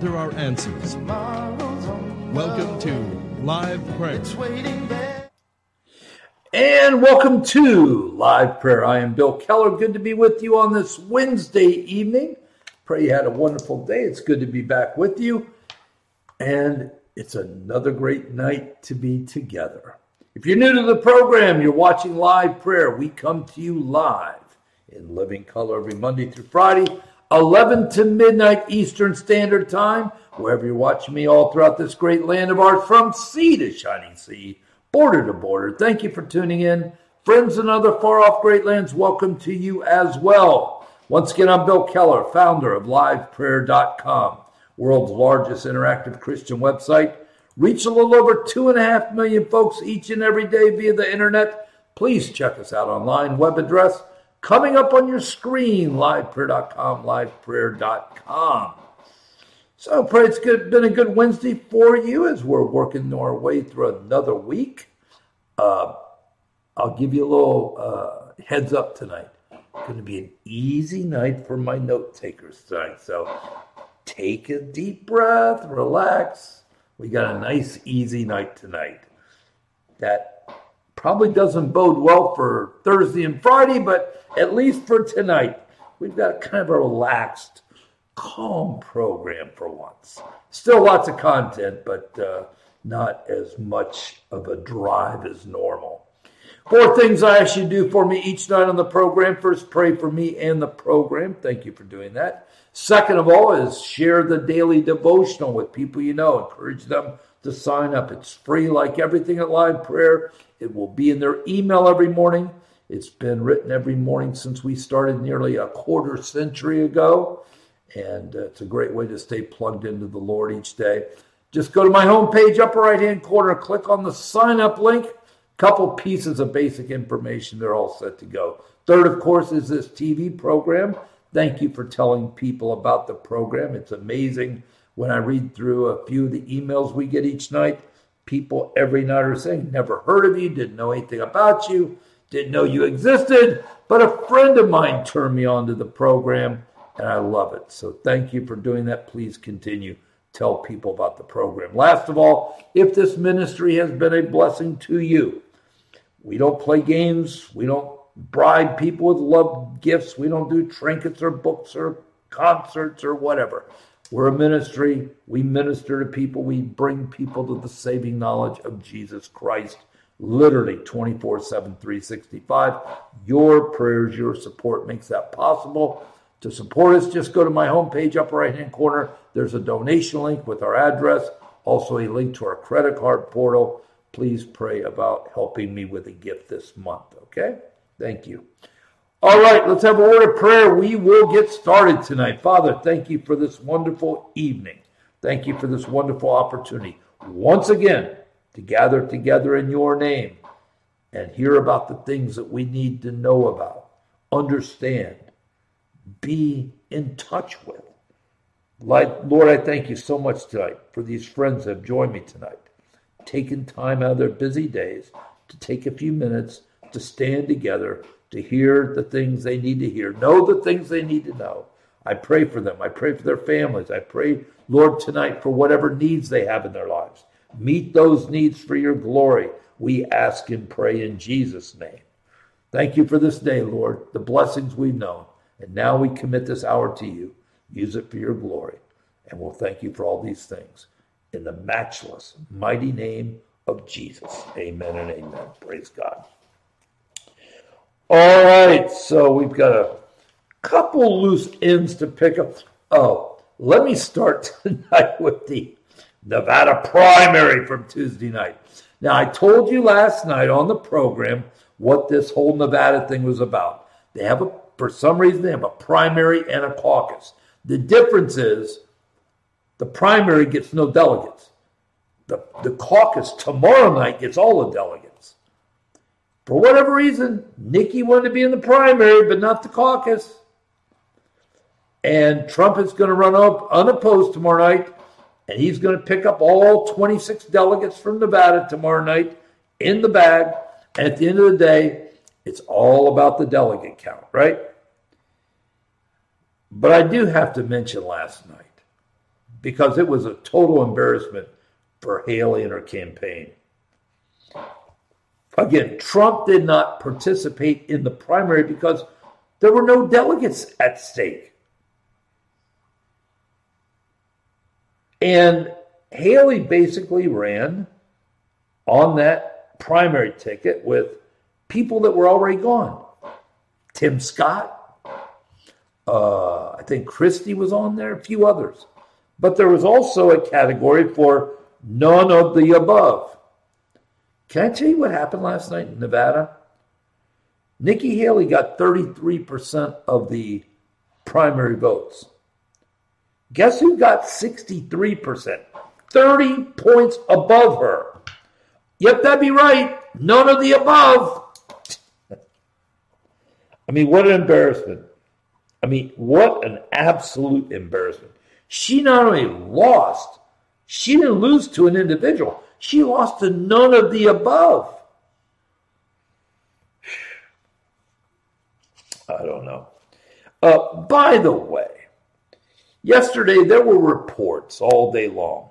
there are answers. Welcome to Live Prayer. And welcome to Live Prayer. I am Bill Keller. Good to be with you on this Wednesday evening. Pray you had a wonderful day. It's good to be back with you. And it's another great night to be together. If you're new to the program, you're watching Live Prayer. We come to you live in living color every Monday through Friday, 11 to midnight Eastern Standard Time, wherever you're watching me all throughout this great land of ours, from sea to shining sea border to border. Thank you for tuning in. Friends in other far off great lands, welcome to you as well. Once again, I'm Bill Keller, founder of liveprayer.com, world's largest interactive Christian website. Reach a little over two and a half million folks each and every day via the internet. Please check us out online. Web address coming up on your screen, liveprayer.com, liveprayer.com. So pray it's good, been a good Wednesday for you as we're working our way through another week. Uh, I'll give you a little uh, heads up tonight. It's going to be an easy night for my note takers tonight. So take a deep breath, relax. We got a nice, easy night tonight. That probably doesn't bode well for Thursday and Friday, but at least for tonight, we've got kind of a relaxed calm program for once. Still lots of content, but uh, not as much of a drive as normal. Four things I ask you to do for me each night on the program. First, pray for me and the program. Thank you for doing that. Second of all, is share the daily devotional with people you know. Encourage them to sign up. It's free, like everything at Live Prayer. It will be in their email every morning. It's been written every morning since we started nearly a quarter century ago. And uh, it's a great way to stay plugged into the Lord each day. Just go to my homepage, upper right hand corner, click on the sign up link. Couple pieces of basic information. They're all set to go. Third, of course, is this TV program. Thank you for telling people about the program. It's amazing when I read through a few of the emails we get each night. People every night are saying, Never heard of you, didn't know anything about you, didn't know you existed, but a friend of mine turned me on to the program and I love it. So thank you for doing that. Please continue. Tell people about the program. Last of all, if this ministry has been a blessing to you, we don't play games. We don't bribe people with love gifts. We don't do trinkets or books or concerts or whatever. We're a ministry. We minister to people. We bring people to the saving knowledge of Jesus Christ, literally 24 7, 365. Your prayers, your support makes that possible. To support us, just go to my homepage, upper right hand corner. There's a donation link with our address, also a link to our credit card portal. Please pray about helping me with a gift this month, okay? Thank you. All right, let's have a word of prayer. We will get started tonight. Father, thank you for this wonderful evening. Thank you for this wonderful opportunity once again to gather together in your name and hear about the things that we need to know about, understand, be in touch with. Lord, I thank you so much tonight for these friends that have joined me tonight, taking time out of their busy days to take a few minutes to stand together to hear the things they need to hear, know the things they need to know. I pray for them. I pray for their families. I pray, Lord, tonight for whatever needs they have in their lives. Meet those needs for your glory. We ask and pray in Jesus' name. Thank you for this day, Lord, the blessings we've known. And now we commit this hour to you. Use it for your glory. And we'll thank you for all these things. In the matchless, mighty name of Jesus. Amen and amen. Praise God. All right, so we've got a couple loose ends to pick up. Oh, let me start tonight with the Nevada primary from Tuesday night. Now, I told you last night on the program what this whole Nevada thing was about. They have a for some reason, they have a primary and a caucus. The difference is the primary gets no delegates. The, the caucus tomorrow night gets all the delegates. For whatever reason, Nikki wanted to be in the primary, but not the caucus. And Trump is going to run up unopposed tomorrow night, and he's going to pick up all 26 delegates from Nevada tomorrow night in the bag. And at the end of the day, it's all about the delegate count, right? But I do have to mention last night because it was a total embarrassment for Haley and her campaign. Again, Trump did not participate in the primary because there were no delegates at stake. And Haley basically ran on that primary ticket with people that were already gone. Tim Scott, uh, I think Christie was on there, a few others. But there was also a category for none of the above. Can I tell you what happened last night in Nevada? Nikki Haley got 33% of the primary votes. Guess who got 63%? 30 points above her. Yep, that'd be right. None of the above. I mean, what an embarrassment. I mean, what an absolute embarrassment. She not only lost, she didn't lose to an individual, she lost to none of the above. I don't know. Uh, by the way, yesterday there were reports all day long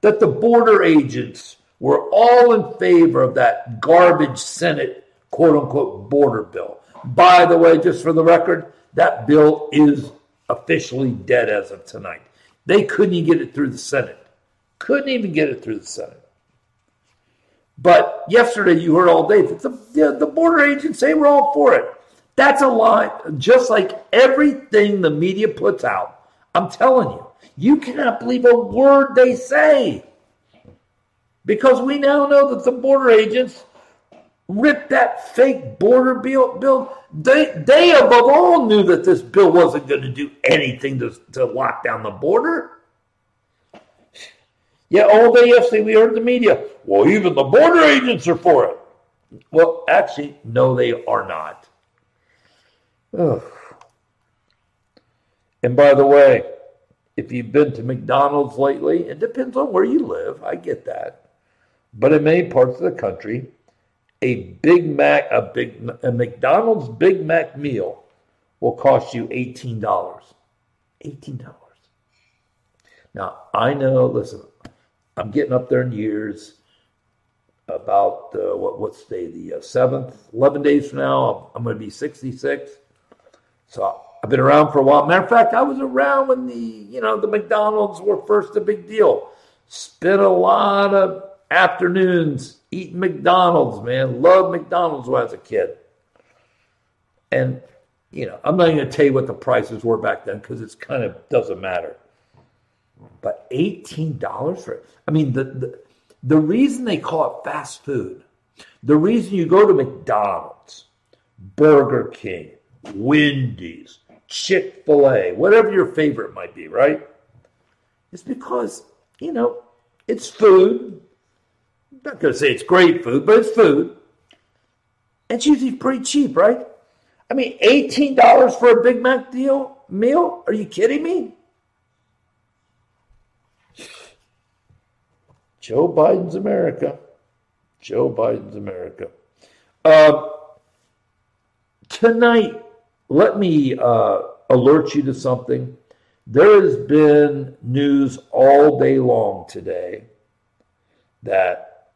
that the border agents were all in favor of that garbage Senate quote unquote border bill. By the way, just for the record, that bill is officially dead as of tonight. They couldn't even get it through the Senate. Couldn't even get it through the Senate. But yesterday you heard all day that the, the, border agents say we're all for it. That's a lie. Just like everything the media puts out, I'm telling you, you cannot believe a word they say. Because we now know that the border agents ripped that fake border bill. bill. They, they above all knew that this bill wasn't going to do anything to, to lock down the border. Yeah, all day yesterday we heard the media. Well, even the border agents are for it. Well, actually, no, they are not. Ugh. And by the way, if you've been to McDonald's lately, it depends on where you live. I get that. But in many parts of the country, a Big Mac, a big a McDonald's Big Mac meal will cost you $18. $18. Now, I know, listen, I'm getting up there in years. About uh, what what's day the uh, seventh, eleven days from now, I'm, I'm going to be 66. So I've been around for a while. Matter of fact, I was around when the you know the McDonald's were first a big deal. Spent a lot of afternoons eating McDonald's, man. Loved McDonald's when I was a kid. And, you know, I'm not going to tell you what the prices were back then because it's kind of doesn't matter. But $18 for it. I mean, the, the, the reason they call it fast food, the reason you go to McDonald's, Burger King, Wendy's, Chick fil A, whatever your favorite might be, right? It's because, you know, it's food not going to say it's great food, but it's food. And it's usually pretty cheap, right? I mean, $18 for a Big Mac deal meal? Are you kidding me? Joe Biden's America. Joe Biden's America. Uh, tonight, let me uh, alert you to something. There has been news all day long today that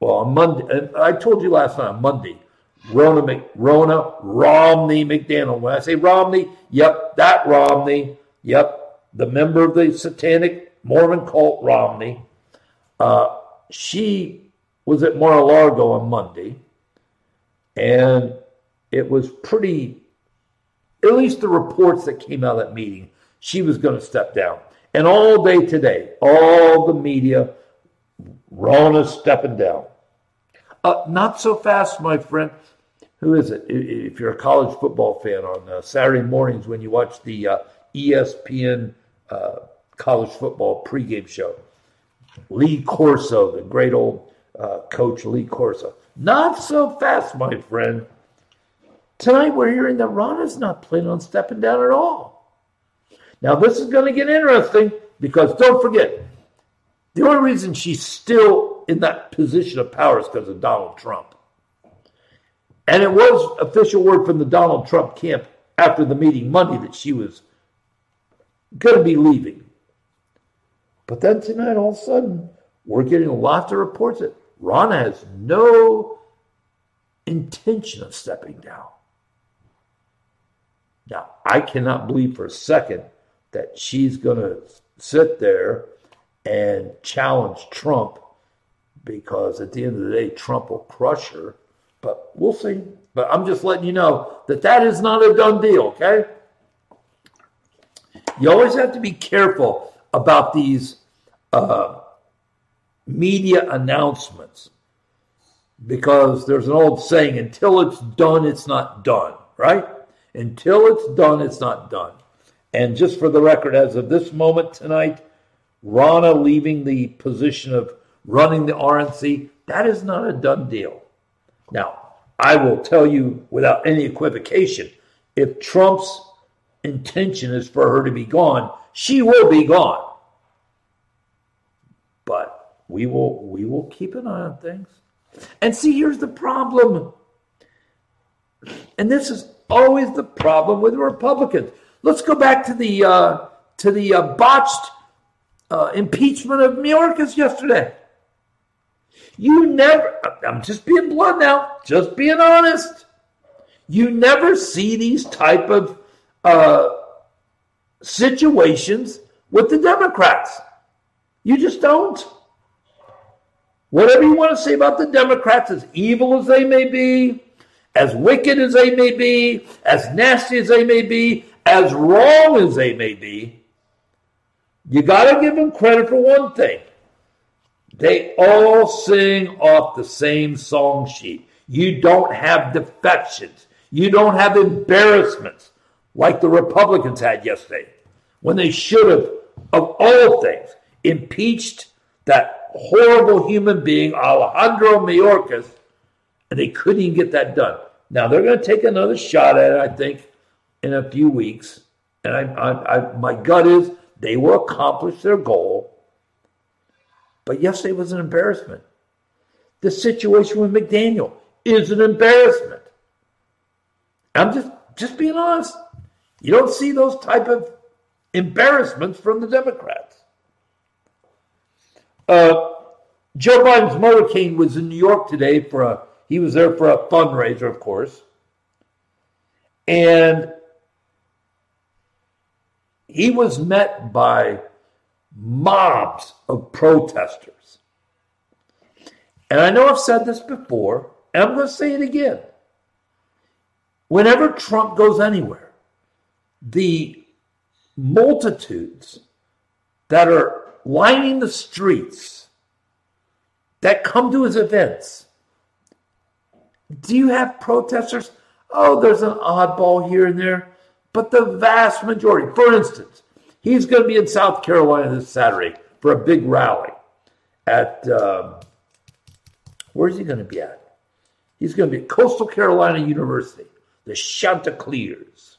well, on Monday, and I told you last night, Monday, Ronna, Mc, Ronna Romney McDaniel. When I say Romney, yep, that Romney, yep, the member of the satanic Mormon cult Romney. Uh, she was at Mar-a-Lago on Monday, and it was pretty, at least the reports that came out of that meeting, she was going to step down. And all day today, all the media, Ronna's stepping down. Uh, not so fast, my friend. Who is it? If you're a college football fan, on uh, Saturday mornings when you watch the uh, ESPN uh, college football pregame show, Lee Corso, the great old uh, coach Lee Corso. Not so fast, my friend. Tonight we're hearing that Ronna's not planning on stepping down at all. Now this is going to get interesting because don't forget, the only reason she's still in that position of power is because of Donald Trump. And it was official word from the Donald Trump camp after the meeting Monday that she was going to be leaving. But then tonight, all of a sudden, we're getting lots of reports that Ronna has no intention of stepping down. Now, I cannot believe for a second that she's going to sit there and challenge Trump because at the end of the day, Trump will crush her. But we'll see. But I'm just letting you know that that is not a done deal, okay? You always have to be careful about these uh, media announcements because there's an old saying until it's done, it's not done, right? Until it's done, it's not done. And just for the record, as of this moment tonight, Ronna leaving the position of running the RNC, that is not a done deal. Now, I will tell you without any equivocation if Trump's intention is for her to be gone, she will be gone. We will we will keep an eye on things. And see, here's the problem. And this is always the problem with Republicans. Let's go back to the uh, to the uh, botched uh, impeachment of Mayorkas yesterday. You never. I'm just being blunt now. Just being honest. You never see these type of uh, situations with the Democrats. You just don't. Whatever you want to say about the Democrats, as evil as they may be, as wicked as they may be, as nasty as they may be, as wrong as they may be, you got to give them credit for one thing. They all sing off the same song sheet. You don't have defections. You don't have embarrassments like the Republicans had yesterday when they should have, of all things, impeached that horrible human being, Alejandro Mayorkas, and they couldn't even get that done. Now they're going to take another shot at it, I think, in a few weeks. And I, I, I, my gut is they will accomplish their goal. But yesterday was an embarrassment. The situation with McDaniel is an embarrassment. I'm just just being honest. You don't see those type of embarrassments from the Democrats. Uh, Joe Biden's motorcade was in New York today for a. He was there for a fundraiser, of course, and he was met by mobs of protesters. And I know I've said this before, and I'm going to say it again. Whenever Trump goes anywhere, the multitudes that are lining the streets that come to his events. Do you have protesters? Oh, there's an oddball here and there, but the vast majority, for instance, he's going to be in South Carolina this Saturday for a big rally at, um, where's he going to be at? He's going to be at Coastal Carolina University, the Chanticleers.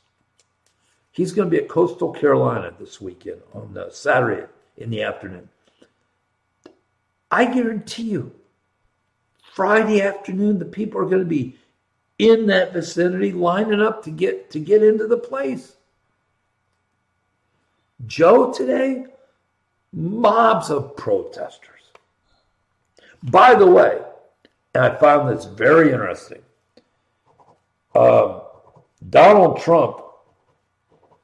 He's going to be at Coastal Carolina this weekend on uh, Saturday in the afternoon. I guarantee you, Friday afternoon, the people are going to be in that vicinity lining up to get to get into the place. Joe today, mobs of protesters. By the way, and I found this very interesting. Um, Donald Trump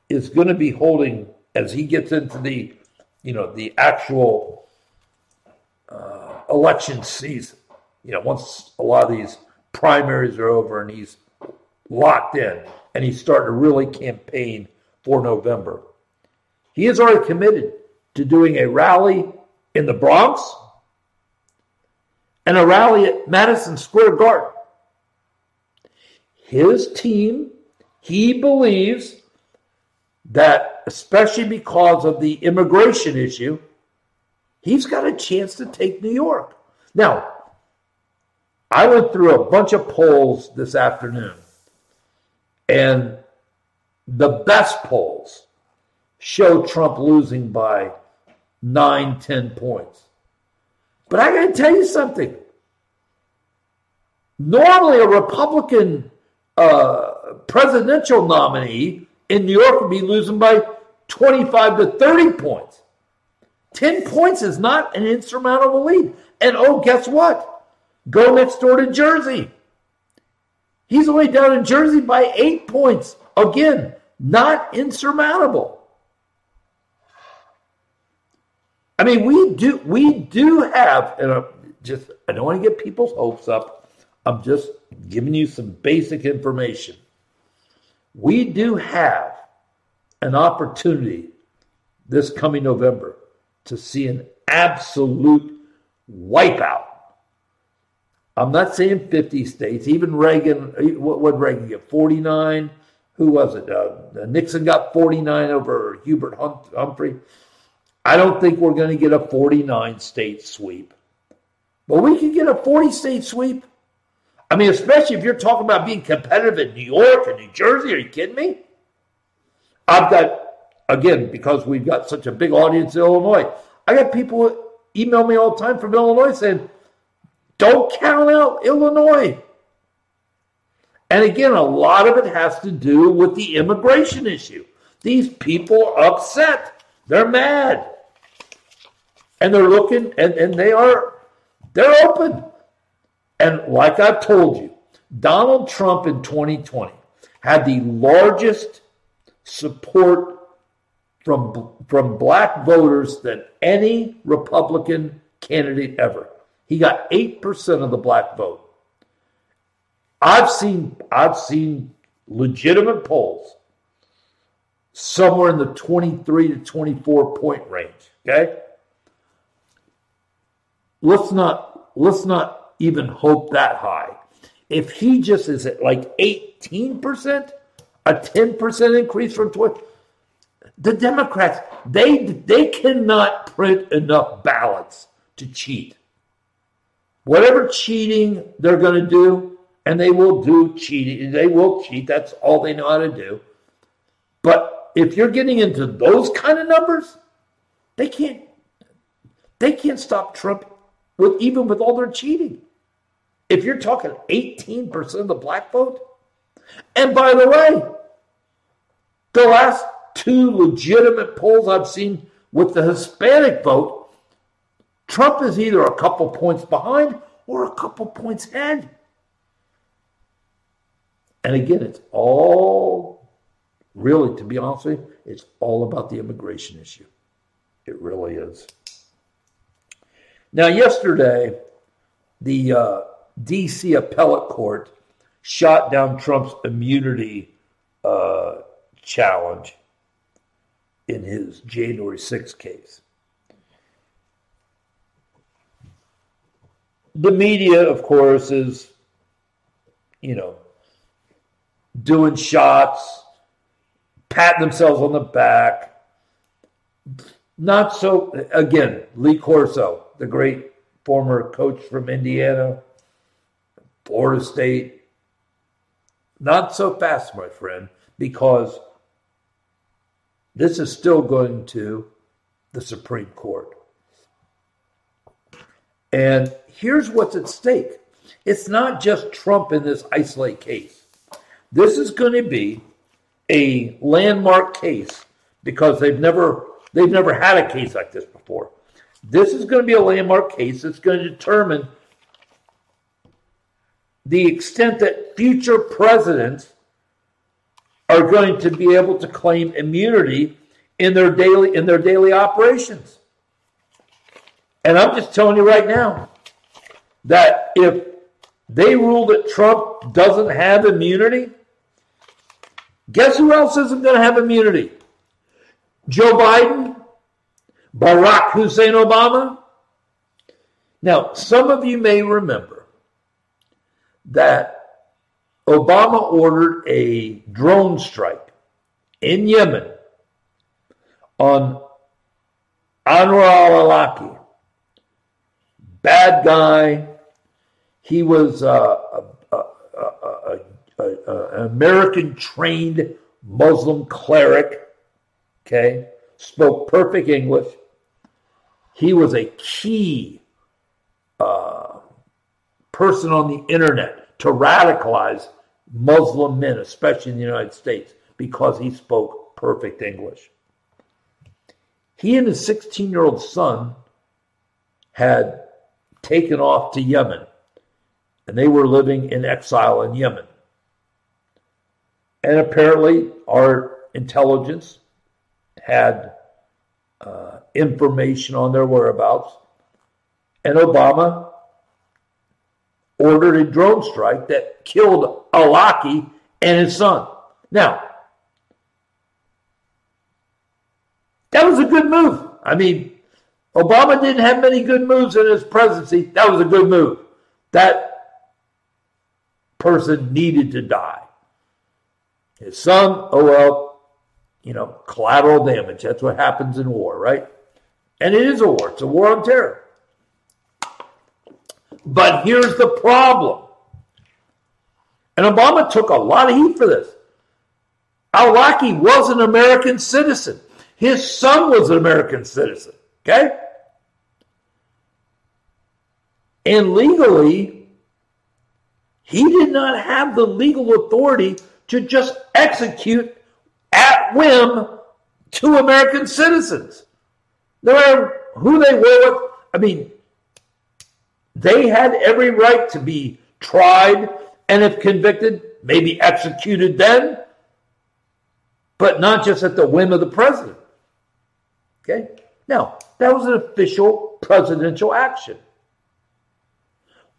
is going to be holding as he gets into the you know, the actual uh, election season. You know, once a lot of these primaries are over and he's locked in and he's starting to really campaign for November. He has already committed to doing a rally in the Bronx and a rally at Madison Square Garden. His team, he believes that, especially because of the immigration issue, he's got a chance to take New York. Now, I went through a bunch of polls this afternoon, and the best polls show Trump losing by nine, ten points. But I got to tell you something. Normally, a Republican uh, presidential nominee in New York would be losing by 25 to 30 points. 10 points is not an insurmountable lead. And oh, guess what? Go next door to Jersey. He's only down in Jersey by eight points. Again, not insurmountable. I mean, we do we do have, and I'm just I don't want to get people's hopes up. I'm just giving you some basic information. We do have an opportunity this coming November to see an absolute wipeout. I'm not saying 50 states. Even Reagan, what would Reagan get? 49? Who was it? Uh, Nixon got 49 over Hubert Humphrey. I don't think we're going to get a 49 state sweep, but we can get a 40 state sweep. I mean, especially if you're talking about being competitive in New York and New Jersey. Are you kidding me? I've got, again, because we've got such a big audience in Illinois, I got people email me all the time from Illinois saying, don't count out Illinois. And again, a lot of it has to do with the immigration issue. These people are upset. They're mad. And they're looking and, and they are they're open. And like I've told you, Donald Trump in 2020 had the largest support from, from black voters than any Republican candidate ever. He got 8% of the black vote. I've seen I've seen legitimate polls somewhere in the 23 to 24 point range, okay? Let's not let's not even hope that high. If he just is at like 18%, a 10% increase from 20, the Democrats, they they cannot print enough ballots to cheat. Whatever cheating they're going to do, and they will do cheating, they will cheat. That's all they know how to do. But if you're getting into those kind of numbers, they can't they can't stop Trump with even with all their cheating. If you're talking 18% of the black vote, and by the way, the last two legitimate polls I've seen with the Hispanic vote Trump is either a couple points behind or a couple points ahead. And again, it's all really, to be honest with you, it's all about the immigration issue. It really is. Now, yesterday, the uh, D.C. appellate court shot down Trump's immunity uh, challenge in his January 6th case. the media, of course, is, you know, doing shots, patting themselves on the back. Not so, again, Lee Corso, the great former coach from Indiana, Florida State. Not so fast, my friend, because this is still going to the Supreme Court. And here's what's at stake it's not just Trump in this isolated case. This is going to be a landmark case because they've never they've never had a case like this before. This is going to be a landmark case that's going to determine the extent that future presidents are going to be able to claim immunity in their daily in their daily operations. And I'm just telling you right now that if they rule that Trump doesn't have immunity, guess who else isn't going to have immunity? Joe Biden, Barack Hussein Obama. Now, some of you may remember that Obama ordered a drone strike in Yemen on Anwar al-Awlaki, bad guy. He was uh, an American trained Muslim cleric. Okay, spoke perfect English. He was a key person on the internet to radicalize Muslim men, especially in the United States, because he spoke perfect English. He and his 16 year old son had taken off to Yemen, and they were living in exile in Yemen. And apparently, our intelligence had uh, information on their whereabouts. And Obama ordered a drone strike that killed Awlaki and his son. Now, that was a good move. I mean, Obama didn't have many good moves in his presidency. That was a good move. That person needed to die. His son, oh well, you know, collateral damage. That's what happens in war, right? And it is a war. It's a war on terror. But here's the problem. And Obama took a lot of heat for this. Awlaki was an American citizen. His son was an American citizen. Okay? And legally, he did not have the legal authority to just execute at whim two American citizens. No matter who they were I mean, they had every right to be tried and, if convicted, maybe executed then, but not just at the whim of the president. Okay? Now, that was an official presidential action.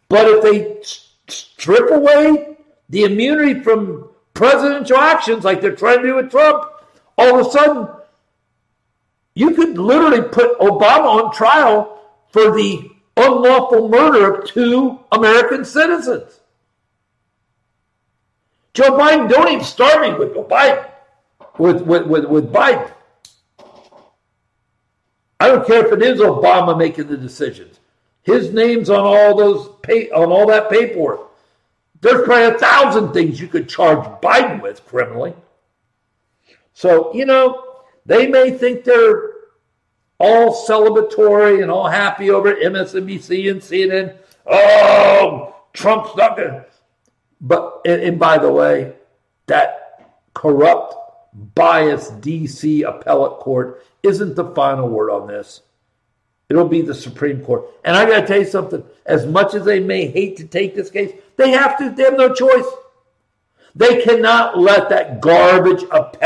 But if they strip away the immunity from presidential actions like they're trying to do with Trump, all of a sudden, you could literally put Obama on trial for the unlawful murder of two American citizens. Joe Biden, don't even start me with Biden, with, with, with, with Biden. I don't care if it is Obama making the decisions. His name's on all those pay, on all that paperwork. There's probably a thousand things you could charge Biden with criminally. So, you know, they may think they're all celebratory and all happy over MSNBC and CNN. Oh, Trump's not going to. But, and, and by the way, that corrupt, biased DC appellate court isn't the final word on this. It'll be the Supreme Court. And I got to tell you something. As much as they may hate to take this case, they have to. They have no choice. They cannot let that garbage appellate